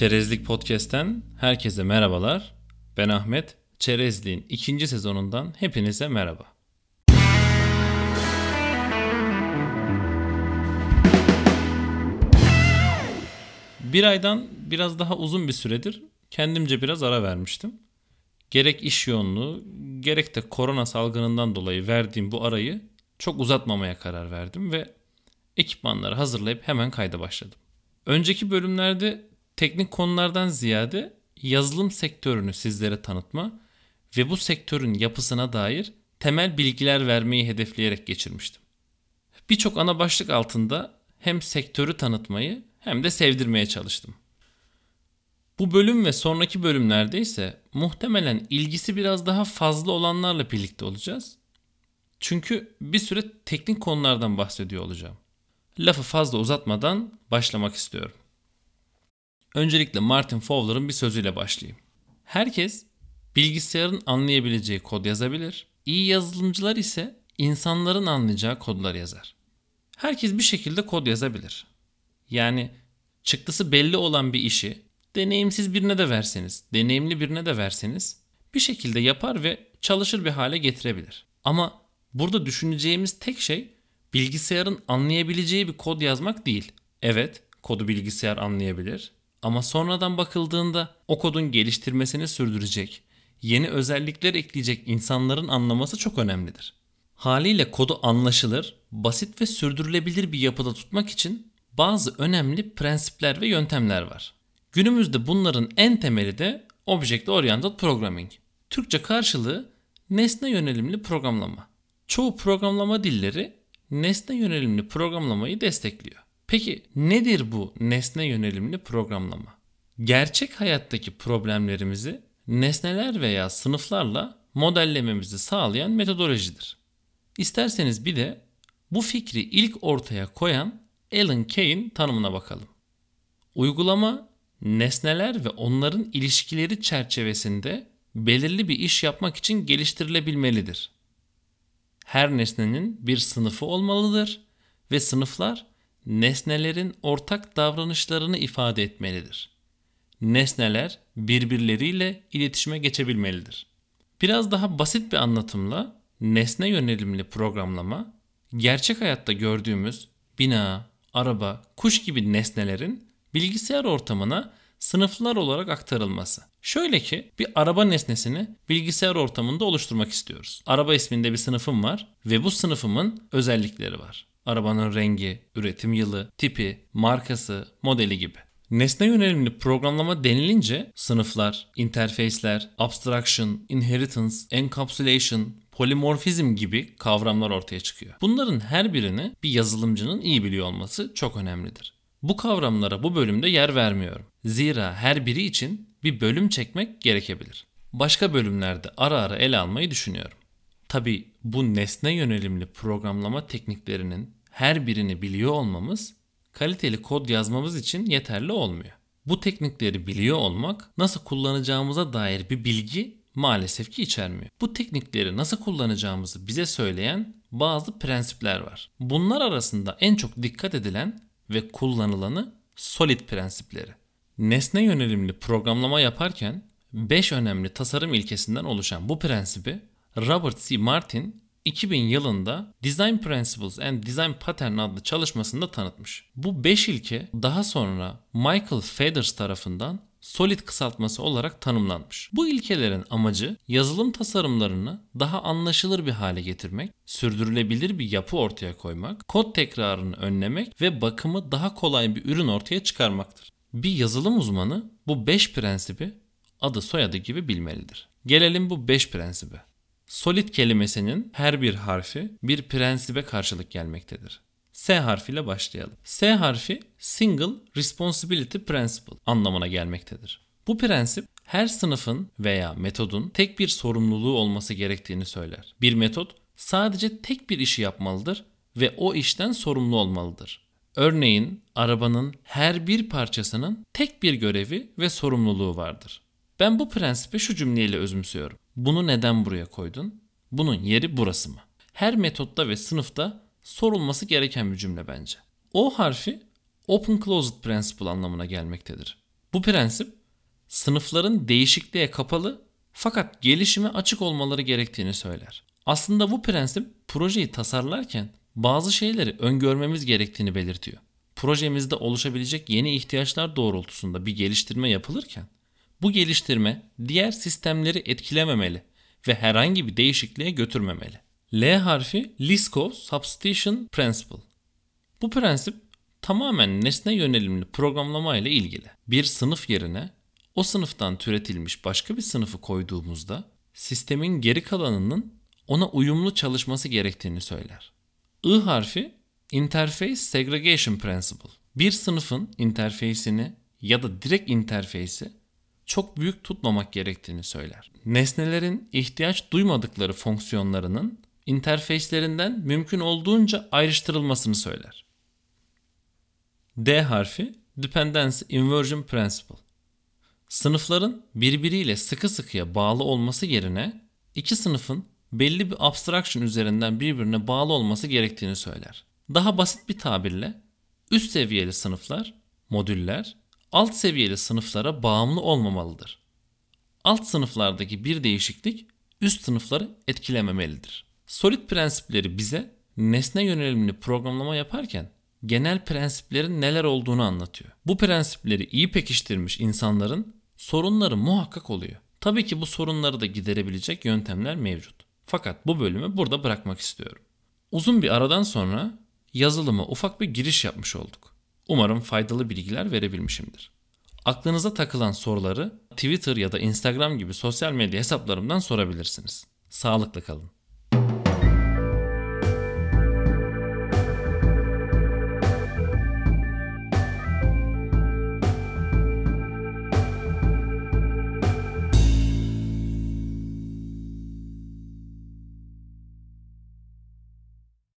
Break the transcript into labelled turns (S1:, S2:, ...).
S1: Çerezlik Podcast'ten herkese merhabalar. Ben Ahmet. Çerezlik'in ikinci sezonundan hepinize merhaba. Bir aydan biraz daha uzun bir süredir kendimce biraz ara vermiştim. Gerek iş yoğunluğu, gerek de korona salgınından dolayı verdiğim bu arayı çok uzatmamaya karar verdim ve ekipmanları hazırlayıp hemen kayda başladım. Önceki bölümlerde teknik konulardan ziyade yazılım sektörünü sizlere tanıtma ve bu sektörün yapısına dair temel bilgiler vermeyi hedefleyerek geçirmiştim. Birçok ana başlık altında hem sektörü tanıtmayı hem de sevdirmeye çalıştım. Bu bölüm ve sonraki bölümlerde ise muhtemelen ilgisi biraz daha fazla olanlarla birlikte olacağız. Çünkü bir süre teknik konulardan bahsediyor olacağım. Lafı fazla uzatmadan başlamak istiyorum. Öncelikle Martin Fowler'ın bir sözüyle başlayayım. Herkes bilgisayarın anlayabileceği kod yazabilir. İyi yazılımcılar ise insanların anlayacağı kodlar yazar. Herkes bir şekilde kod yazabilir. Yani çıktısı belli olan bir işi deneyimsiz birine de verseniz, deneyimli birine de verseniz bir şekilde yapar ve çalışır bir hale getirebilir. Ama burada düşüneceğimiz tek şey bilgisayarın anlayabileceği bir kod yazmak değil. Evet, kodu bilgisayar anlayabilir ama sonradan bakıldığında o kodun geliştirmesini sürdürecek, yeni özellikler ekleyecek insanların anlaması çok önemlidir. Haliyle kodu anlaşılır, basit ve sürdürülebilir bir yapıda tutmak için bazı önemli prensipler ve yöntemler var. Günümüzde bunların en temeli de Object Oriented Programming. Türkçe karşılığı nesne yönelimli programlama. Çoğu programlama dilleri nesne yönelimli programlamayı destekliyor. Peki nedir bu nesne yönelimli programlama? Gerçek hayattaki problemlerimizi nesneler veya sınıflarla modellememizi sağlayan metodolojidir. İsterseniz bir de bu fikri ilk ortaya koyan Alan Kay'in tanımına bakalım. Uygulama nesneler ve onların ilişkileri çerçevesinde belirli bir iş yapmak için geliştirilebilmelidir. Her nesnenin bir sınıfı olmalıdır ve sınıflar nesnelerin ortak davranışlarını ifade etmelidir. Nesneler birbirleriyle iletişime geçebilmelidir. Biraz daha basit bir anlatımla nesne yönelimli programlama gerçek hayatta gördüğümüz bina, araba, kuş gibi nesnelerin bilgisayar ortamına sınıflar olarak aktarılması. Şöyle ki bir araba nesnesini bilgisayar ortamında oluşturmak istiyoruz. Araba isminde bir sınıfım var ve bu sınıfımın özellikleri var. Arabanın rengi, üretim yılı, tipi, markası, modeli gibi. Nesne yönelimli programlama denilince sınıflar, interface'ler, abstraction, inheritance, encapsulation, polimorfizm gibi kavramlar ortaya çıkıyor. Bunların her birini bir yazılımcının iyi biliyor olması çok önemlidir. Bu kavramlara bu bölümde yer vermiyorum. Zira her biri için bir bölüm çekmek gerekebilir. Başka bölümlerde ara ara ele almayı düşünüyorum. Tabi bu nesne yönelimli programlama tekniklerinin her birini biliyor olmamız kaliteli kod yazmamız için yeterli olmuyor. Bu teknikleri biliyor olmak nasıl kullanacağımıza dair bir bilgi maalesef ki içermiyor. Bu teknikleri nasıl kullanacağımızı bize söyleyen bazı prensipler var. Bunlar arasında en çok dikkat edilen ve kullanılanı solid prensipleri. Nesne yönelimli programlama yaparken 5 önemli tasarım ilkesinden oluşan bu prensibi Robert C. Martin 2000 yılında Design Principles and Design Pattern adlı çalışmasında tanıtmış. Bu 5 ilke daha sonra Michael Feders tarafından Solid kısaltması olarak tanımlanmış. Bu ilkelerin amacı yazılım tasarımlarını daha anlaşılır bir hale getirmek, sürdürülebilir bir yapı ortaya koymak, kod tekrarını önlemek ve bakımı daha kolay bir ürün ortaya çıkarmaktır. Bir yazılım uzmanı bu 5 prensibi adı soyadı gibi bilmelidir. Gelelim bu 5 prensibe. Solid kelimesinin her bir harfi bir prensibe karşılık gelmektedir. S harfiyle başlayalım. S harfi Single Responsibility Principle anlamına gelmektedir. Bu prensip her sınıfın veya metodun tek bir sorumluluğu olması gerektiğini söyler. Bir metot sadece tek bir işi yapmalıdır ve o işten sorumlu olmalıdır. Örneğin arabanın her bir parçasının tek bir görevi ve sorumluluğu vardır. Ben bu prensibi şu cümleyle özümsüyorum. Bunu neden buraya koydun? Bunun yeri burası mı? Her metotta ve sınıfta sorulması gereken bir cümle bence. O harfi open closed principle anlamına gelmektedir. Bu prensip sınıfların değişikliğe kapalı fakat gelişime açık olmaları gerektiğini söyler. Aslında bu prensip projeyi tasarlarken bazı şeyleri öngörmemiz gerektiğini belirtiyor. Projemizde oluşabilecek yeni ihtiyaçlar doğrultusunda bir geliştirme yapılırken bu geliştirme diğer sistemleri etkilememeli ve herhangi bir değişikliğe götürmemeli. L harfi Liskov Substitution Principle. Bu prensip tamamen nesne yönelimli programlama ile ilgili. Bir sınıf yerine o sınıftan türetilmiş başka bir sınıfı koyduğumuzda sistemin geri kalanının ona uyumlu çalışması gerektiğini söyler. I harfi Interface Segregation Principle. Bir sınıfın interfeysini ya da direkt interfeysi çok büyük tutmamak gerektiğini söyler. Nesnelerin ihtiyaç duymadıkları fonksiyonlarının interfeyslerinden mümkün olduğunca ayrıştırılmasını söyler. D harfi Dependency Inversion Principle. Sınıfların birbiriyle sıkı sıkıya bağlı olması yerine iki sınıfın belli bir abstraction üzerinden birbirine bağlı olması gerektiğini söyler. Daha basit bir tabirle üst seviyeli sınıflar, modüller alt seviyeli sınıflara bağımlı olmamalıdır. Alt sınıflardaki bir değişiklik üst sınıfları etkilememelidir. Solid prensipleri bize nesne yönelimli programlama yaparken genel prensiplerin neler olduğunu anlatıyor. Bu prensipleri iyi pekiştirmiş insanların sorunları muhakkak oluyor. Tabii ki bu sorunları da giderebilecek yöntemler mevcut. Fakat bu bölümü burada bırakmak istiyorum. Uzun bir aradan sonra yazılıma ufak bir giriş yapmış olduk. Umarım faydalı bilgiler verebilmişimdir. Aklınıza takılan soruları Twitter ya da Instagram gibi sosyal medya hesaplarımdan sorabilirsiniz. Sağlıklı kalın.